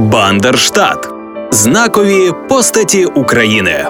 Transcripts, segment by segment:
Бандерштат знакові постаті України.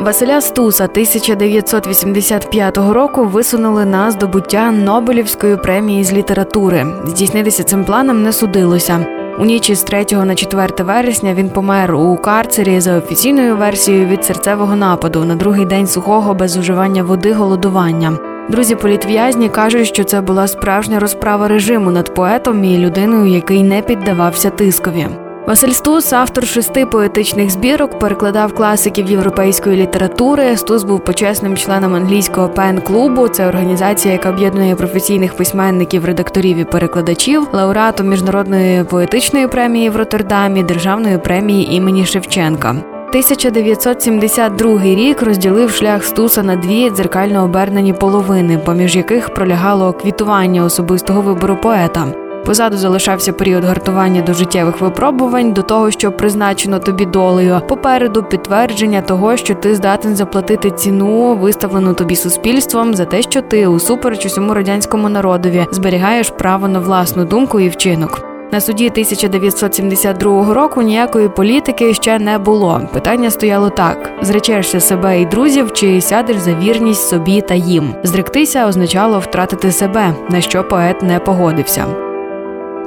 Василя Стуса 1985 року висунули на здобуття Нобелівської премії з літератури. Здійснитися цим планом не судилося. У ніч із 3 на 4 вересня він помер у карцері за офіційною версією від серцевого нападу на другий день сухого без уживання води голодування. Друзі політв'язні кажуть, що це була справжня розправа режиму над поетом і людиною, який не піддавався тискові. Василь Стус, автор шести поетичних збірок, перекладав класиків європейської літератури. Стус був почесним членом англійського пен-клубу. Це організація, яка об'єднує професійних письменників, редакторів і перекладачів, лауреатом міжнародної поетичної премії в Роттердамі, державної премії імені Шевченка. 1972 рік розділив шлях Стуса на дві дзеркально обернені половини, поміж яких пролягало квітування особистого вибору поета. Позаду залишався період гартування до життєвих випробувань, до того, що призначено тобі долею. Попереду підтвердження того, що ти здатен заплатити ціну, виставлену тобі суспільством, за те, що ти усупереч усьому радянському народові зберігаєш право на власну думку і вчинок. На суді 1972 року ніякої політики ще не було. Питання стояло так: зречешся себе і друзів, чи сядеш за вірність собі та їм. Зректися означало втратити себе, на що поет не погодився.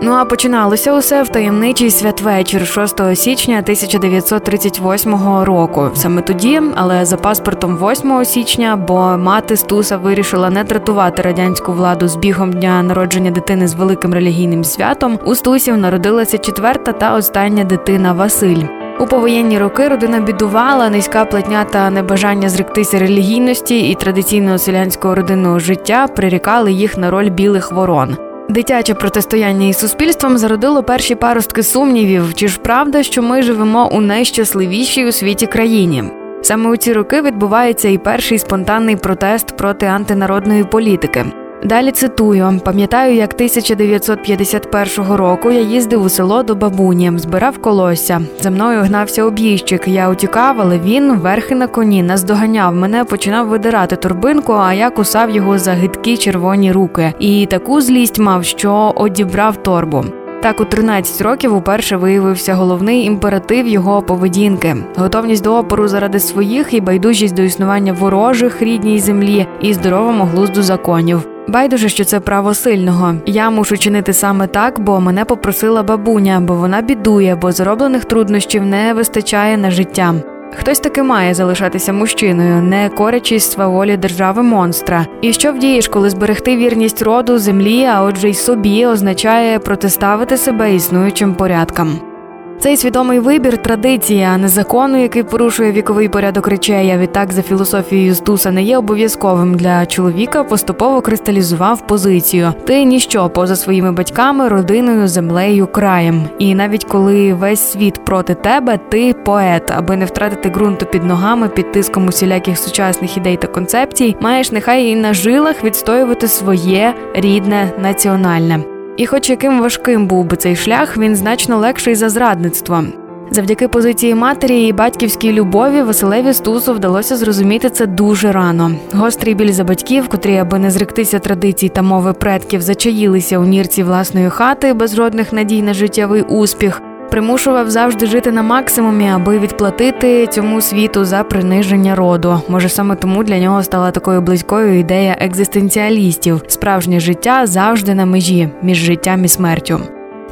Ну а починалося усе в таємничий святвечір 6 січня 1938 року. Саме тоді, але за паспортом 8 січня, бо мати Стуса вирішила не тратувати радянську владу з бігом дня народження дитини з великим релігійним святом. У Стусів народилася четверта та остання дитина Василь. У повоєнні роки родина бідувала, низька платня та небажання зректися релігійності і традиційного селянського родинного життя прирікали їх на роль білих ворон. Дитяче протистояння із суспільством зародило перші паростки сумнівів, чи ж правда, що ми живемо у найщасливішій у світі країні. Саме у ці роки відбувається і перший спонтанний протест проти антинародної політики. Далі цитую: пам'ятаю, як 1951 року я їздив у село до бабуні, збирав колосся. За мною гнався об'їжджик. Я утікав, але він, верхи на коні, наздоганяв мене, починав видирати торбинку, а я кусав його за гидкі червоні руки. І таку злість мав, що одібрав торбу. Так, у 13 років уперше виявився головний імператив його поведінки: готовність до опору заради своїх і байдужість до існування ворожих рідній землі і здоровому глузду законів. Байдуже, що це право сильного. Я мушу чинити саме так, бо мене попросила бабуня, бо вона бідує, бо зароблених труднощів не вистачає на життя. Хтось таки має залишатися мужчиною, не корячись сваволі держави монстра. І що вдієш, коли зберегти вірність роду, землі, а отже, й собі означає протиставити себе існуючим порядкам. Цей свідомий вибір традиція, а не закону, який порушує віковий порядок речей. а Відтак за філософією Стуса не є обов'язковим для чоловіка. Поступово кристалізував позицію. Ти ніщо поза своїми батьками, родиною, землею, краєм. І навіть коли весь світ проти тебе, ти поет, аби не втратити ґрунту під ногами, під тиском усіляких сучасних ідей та концепцій, маєш нехай і на жилах відстоювати своє рідне національне. І, хоч яким важким був би цей шлях, він значно легший за зрадництво. Завдяки позиції матері і батьківській любові Василеві Стусу вдалося зрозуміти це дуже рано. Гострий біль за батьків, котрі, аби не зректися традицій та мови предків, зачаїлися у нірці власної хати без жодних надій на життєвий успіх примушував завжди жити на максимумі, аби відплатити цьому світу за приниження роду. Може, саме тому для нього стала такою близькою ідея екзистенціалістів. Справжнє життя завжди на межі між життям і смертю.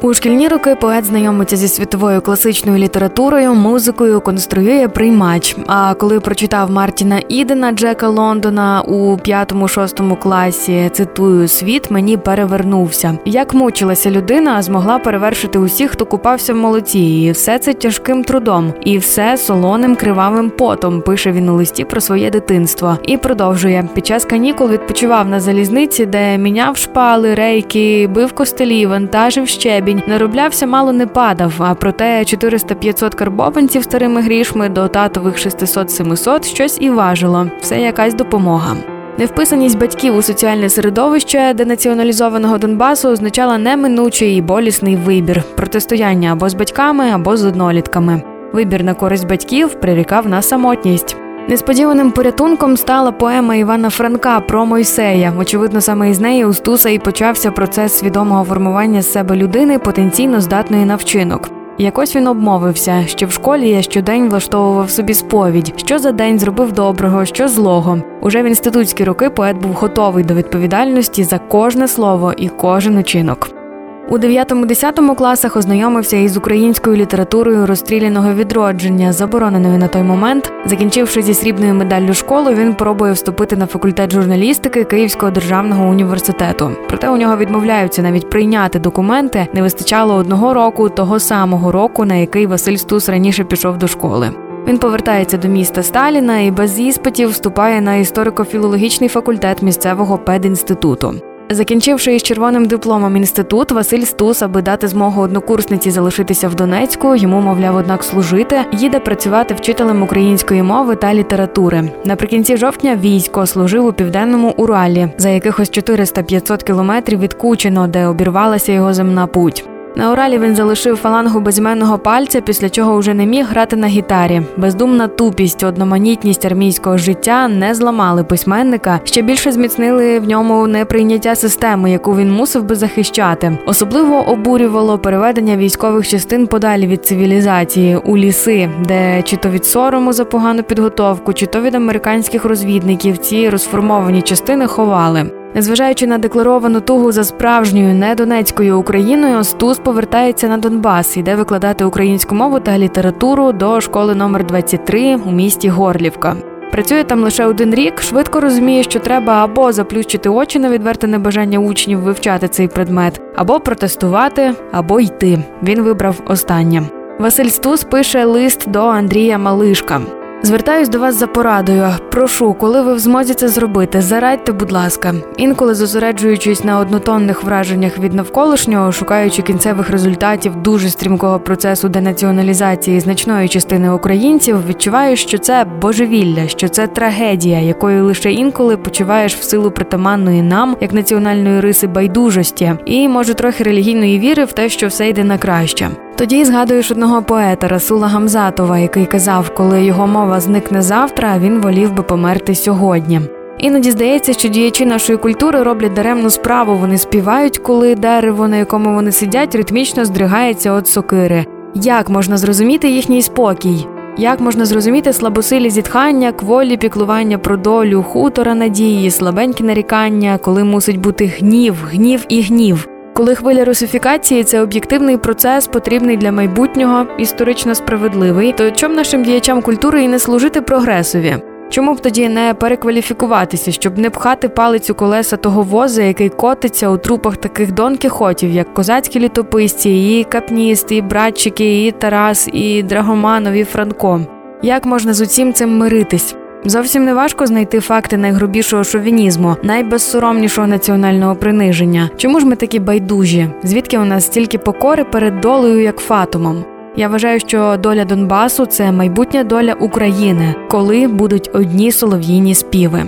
У шкільні роки поет знайомиться зі світовою класичною літературою, музикою, конструює приймач. А коли прочитав Мартіна Ідена Джека Лондона у п'ятому-шостому класі, цитую світ мені перевернувся. Як мучилася людина, змогла перевершити усіх, хто купався в молоті, і все це тяжким трудом, і все солоним кривавим потом. Пише він у листі про своє дитинство і продовжує під час канікул відпочивав на залізниці, де міняв шпали, рейки, бив костелі, вантажив щебінь гривень. Нароблявся, мало не падав. А проте 400-500 карбованців старими грішми до татових 600-700 щось і важило. Все якась допомога. Невписаність батьків у соціальне середовище денаціоналізованого Донбасу означала неминучий і болісний вибір протистояння або з батьками, або з однолітками. Вибір на користь батьків прирікав на самотність. Несподіваним порятунком стала поема Івана Франка про Мойсея. Очевидно, саме із неї у Стуса і почався процес свідомого формування з себе людини потенційно здатної на вчинок. Якось він обмовився, що в школі я щодень влаштовував собі сповідь, що за день зробив доброго, що злого. Уже в інститутські роки поет був готовий до відповідальності за кожне слово і кожен учинок. У 9-10 класах ознайомився із українською літературою розстріляного відродження, забороненою на той момент. Закінчивши зі срібною медаллю школу, він пробує вступити на факультет журналістики Київського державного університету. Проте у нього відмовляються навіть прийняти документи. Не вистачало одного року того самого року, на який Василь Стус раніше пішов до школи. Він повертається до міста Сталіна і без іспитів вступає на історико-філологічний факультет місцевого педінституту. Закінчивши із червоним дипломом інститут, Василь Стус, аби дати змогу однокурсниці залишитися в Донецьку, йому, мовляв, однак служити, їде працювати вчителем української мови та літератури. Наприкінці жовтня військо служив у південному Уралі за якихось 400-500 кілометрів від Кучино, де обірвалася його земна путь. На Уралі він залишив фалангу безіменного пальця, після чого вже не міг грати на гітарі. Бездумна тупість, одноманітність армійського життя не зламали письменника, ще більше зміцнили в ньому неприйняття системи, яку він мусив би захищати. Особливо обурювало переведення військових частин подалі від цивілізації у ліси, де чи то від сорому за погану підготовку, чи то від американських розвідників ці розформовані частини ховали. Незважаючи на декларовану тугу за справжньою недонецькою Україною, Стус повертається на Донбас, іде викладати українську мову та літературу до школи номер 23 у місті Горлівка. Працює там лише один рік, швидко розуміє, що треба або заплющити очі на відверте небажання учнів вивчати цей предмет, або протестувати, або йти. Він вибрав останнє. Василь Стус пише лист до Андрія Малишка. Звертаюсь до вас за порадою. Прошу, коли ви в змозі це зробити, зарадьте, будь ласка. Інколи зосереджуючись на однотонних враженнях від навколишнього, шукаючи кінцевих результатів дуже стрімкого процесу денаціоналізації значної частини українців, відчуваю, що це божевілля, що це трагедія, якою лише інколи почуваєш в силу притаманної нам, як національної риси байдужості, і може трохи релігійної віри в те, що все йде на краще. Тоді згадуєш одного поета Расула Гамзатова, який казав, коли його мова зникне завтра, він волів би померти сьогодні. Іноді здається, що діячі нашої культури роблять даремну справу. Вони співають, коли дерево, на якому вони сидять, ритмічно здригається від сокири. Як можна зрозуміти їхній спокій? Як можна зрозуміти слабосилі зітхання, кволі піклування про долю, хутора надії, слабенькі нарікання, коли мусить бути гнів, гнів і гнів? Коли хвиля русифікації це об'єктивний процес, потрібний для майбутнього, історично справедливий, то чому нашим діячам культури і не служити прогресові? Чому б тоді не перекваліфікуватися, щоб не пхати палицю колеса того воза, який котиться у трупах таких донкіхотів, як козацькі літописці, і капніст, і братчики, і Тарас, і Драгоманов, і Франко? Як можна з усім цим миритись? Зовсім не важко знайти факти найгрубішого шовінізму, найбезсоромнішого національного приниження. Чому ж ми такі байдужі? Звідки у нас стільки покори перед долею, як фатумом? Я вважаю, що доля Донбасу це майбутня доля України, коли будуть одні солов'їні співи.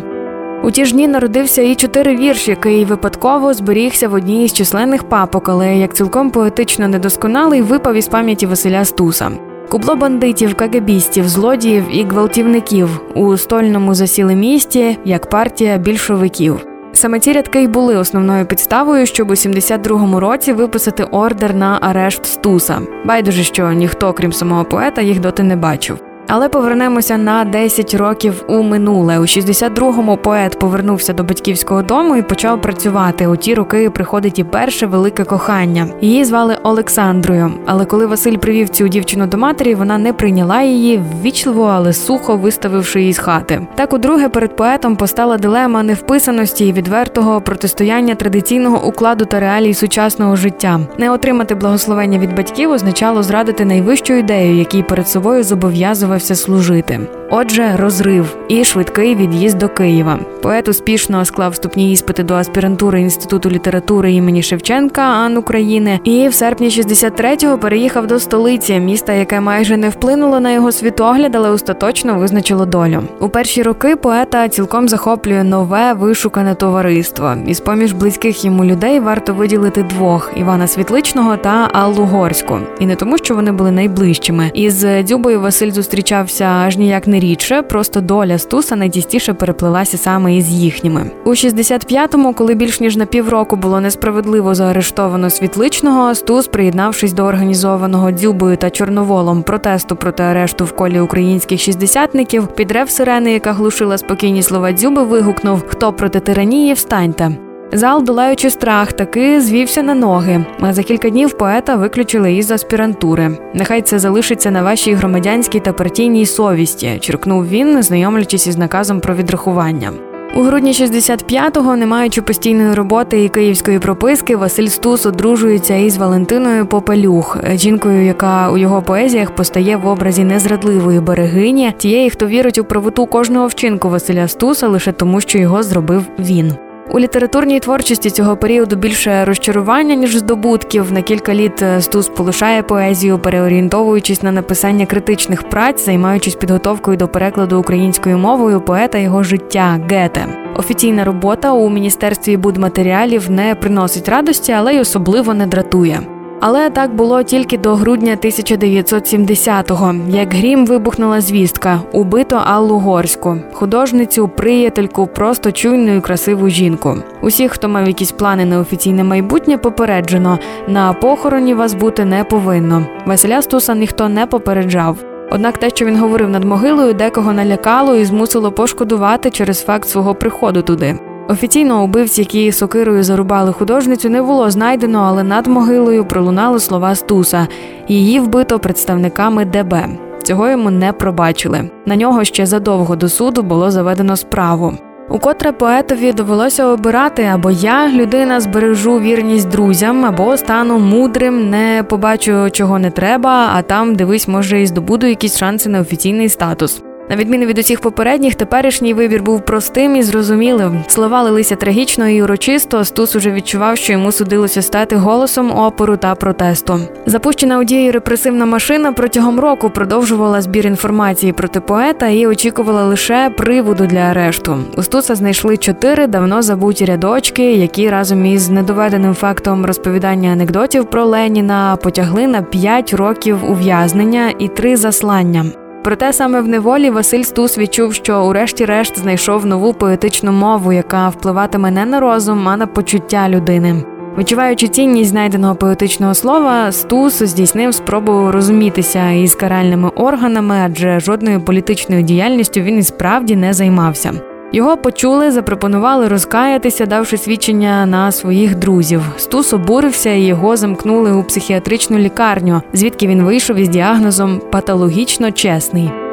У ті ж дні народився і чотири вірш, який випадково зберігся в одній із численних папок, але як цілком поетично недосконалий випав із пам'яті Василя Стуса. Кубло бандитів, кагебістів, злодіїв і гвалтівників у стольному засіли місті як партія більшовиків. Саме ці рядки й були основною підставою, щоб у 72-му році виписати ордер на арешт Стуса. Байдуже, що ніхто, крім самого поета, їх доти не бачив. Але повернемося на 10 років у минуле. У 62-му поет повернувся до батьківського дому і почав працювати. У ті роки приходить і перше велике кохання. Її звали Олександрою. Але коли Василь привів цю дівчину до матері, вона не прийняла її ввічливо, але сухо виставивши її з хати. Так, удруге, перед поетом постала дилема невписаності і відвертого протистояння традиційного укладу та реалій сучасного життя. Не отримати благословення від батьків означало зрадити найвищу ідею, якій перед собою зобов'язував відмовився служити. Отже, розрив і швидкий від'їзд до Києва. Поет успішно склав вступні іспити до аспірантури інституту літератури імені Шевченка АН України і в серпні 63-го переїхав до столиці, міста, яке майже не вплинуло на його світогляд, але остаточно визначило долю. У перші роки поета цілком захоплює нове вишукане товариство. Із поміж близьких йому людей варто виділити двох: Івана Світличного та Аллу Горську. І не тому, що вони були найближчими. Із Дзюбою Василь зустрічався аж ніяк не рідше, просто доля Стуса найтістіше переплилася саме із їхніми. У 65-му, коли більш ніж на півроку було несправедливо заарештовано світличного, Стус, приєднавшись до організованого дзюбою та чорноволом протесту проти арешту в колі українських шістдесятників, підрев сирени, яка глушила спокійні слова дзюби, вигукнув: Хто проти тиранії, встаньте. Зал, долаючи страх, таки звівся на ноги. А за кілька днів поета виключили із аспірантури. Нехай це залишиться на вашій громадянській та партійній совісті, черкнув він, знайомлячись із наказом про відрахування. У грудні 65-го, не маючи постійної роботи і київської прописки, Василь Стус одружується із Валентиною Попелюх, жінкою, яка у його поезіях постає в образі незрадливої берегині, тієї, хто вірить у правоту кожного вчинку Василя Стуса лише тому, що його зробив він. У літературній творчості цього періоду більше розчарування ніж здобутків. На кілька літ е, Стус полишає поезію, переорієнтовуючись на написання критичних праць, займаючись підготовкою до перекладу українською мовою поета його життя Гете. Офіційна робота у міністерстві будматеріалів не приносить радості, але й особливо не дратує. Але так було тільки до грудня 1970-го, як грім вибухнула звістка: убито Аллу Горську, художницю, приятельку, просто чуйну і красиву жінку. Усіх, хто мав якісь плани на офіційне майбутнє, попереджено на похороні вас бути не повинно. Василя Стуса ніхто не попереджав. Однак те, що він говорив над могилою, декого налякало і змусило пошкодувати через факт свого приходу туди. Офіційно убивць, які сокирою зарубали художницю, не було знайдено, але над могилою пролунали слова Стуса. Її вбито представниками ДБ. Цього йому не пробачили. На нього ще задовго до суду було заведено справу. Укотре поетові довелося обирати або я, людина, збережу вірність друзям, або стану мудрим, не побачу, чого не треба, а там дивись, може, і здобуду якісь шанси на офіційний статус. На відміну від усіх попередніх, теперішній вибір був простим і зрозумілим. Слова лилися трагічно і урочисто. Стус уже відчував, що йому судилося стати голосом опору та протесту. Запущена у дії репресивна машина протягом року продовжувала збір інформації проти поета і очікувала лише приводу для арешту. У Стуса знайшли чотири давно забуті рядочки, які разом із недоведеним фактом розповідання анекдотів про Леніна потягли на п'ять років ув'язнення і три заслання. Проте саме в неволі Василь Стус відчув, що, урешті-решт, знайшов нову поетичну мову, яка впливатиме не на розум, а на почуття людини. Відчуваючи цінність знайденого поетичного слова, Стус здійснив спробу розумітися із каральними органами, адже жодною політичною діяльністю він і справді не займався. Його почули, запропонували розкаятися, давши свідчення на своїх друзів. Стус обурився і його замкнули у психіатричну лікарню, звідки він вийшов із діагнозом патологічно чесний.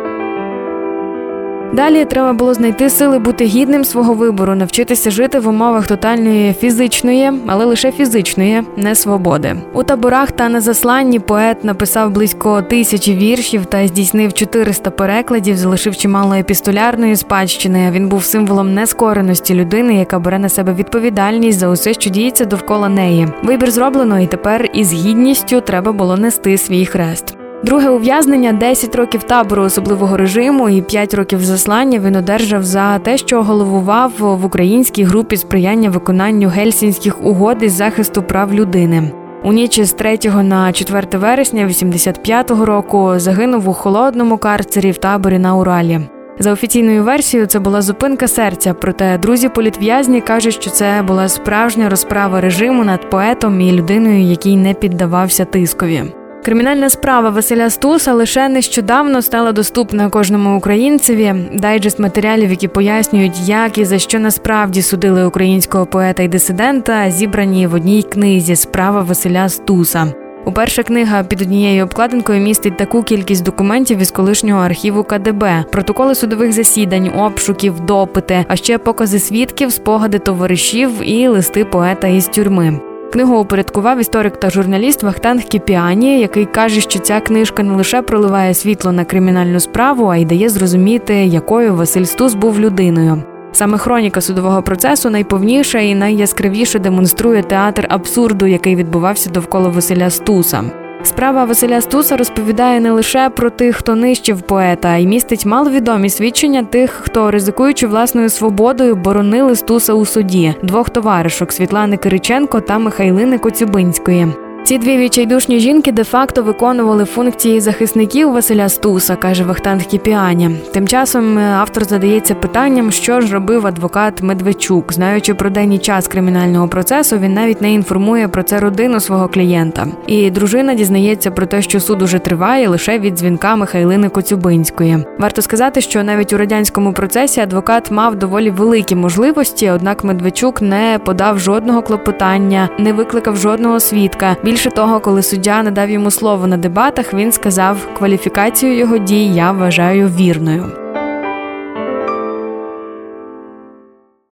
Далі треба було знайти сили бути гідним свого вибору, навчитися жити в умовах тотальної фізичної, але лише фізичної несвободи. У таборах та на засланні поет написав близько тисячі віршів та здійснив 400 перекладів, залишив чимало епістолярної спадщини. Він був символом нескореності людини, яка бере на себе відповідальність за усе, що діється довкола неї. Вибір зроблено, і тепер із гідністю треба було нести свій хрест. Друге ув'язнення 10 років табору особливого режиму і 5 років заслання він одержав за те, що головував в українській групі сприяння виконанню гельсінських угод із захисту прав людини. У ніч з 3 на 4 вересня 85-го року загинув у холодному карцері в таборі на Уралі. За офіційною версією, це була зупинка серця. Проте друзі політв'язні кажуть, що це була справжня розправа режиму над поетом і людиною, який не піддавався тискові. Кримінальна справа Василя Стуса лише нещодавно стала доступна кожному українцеві. Дайджест матеріалів, які пояснюють, як і за що насправді судили українського поета і дисидента, зібрані в одній книзі Справа Василя Стуса. Уперша книга під однією обкладинкою містить таку кількість документів із колишнього архіву КДБ, протоколи судових засідань, обшуків, допити, а ще покази свідків, спогади товаришів і листи поета із тюрми. Книгу упорядкував історик та журналіст Вахтанг Кіпіані, який каже, що ця книжка не лише проливає світло на кримінальну справу, а й дає зрозуміти, якою Василь Стус був людиною. Саме хроніка судового процесу найповніша і найяскравіше демонструє театр абсурду, який відбувався довкола Василя Стуса. Справа Василя Стуса розповідає не лише про тих, хто нищив поета, й містить маловідомі свідчення тих, хто, ризикуючи власною свободою, боронили Стуса у суді двох товаришок Світлани Кириченко та Михайлини Коцюбинської. Ці дві відчайдушні жінки де-факто виконували функції захисників Василя Стуса, каже Вахтанг Кіпіані. Тим часом е, автор задається питанням, що ж робив адвокат Медведчук. Знаючи про день і час кримінального процесу, він навіть не інформує про це родину свого клієнта. І дружина дізнається про те, що суд уже триває лише від дзвінка Михайлини Коцюбинської. Варто сказати, що навіть у радянському процесі адвокат мав доволі великі можливості, однак Медведчук не подав жодного клопотання, не викликав жодного свідка. Більше того, коли суддя надав йому слово на дебатах, він сказав: кваліфікацію його дій я вважаю вірною.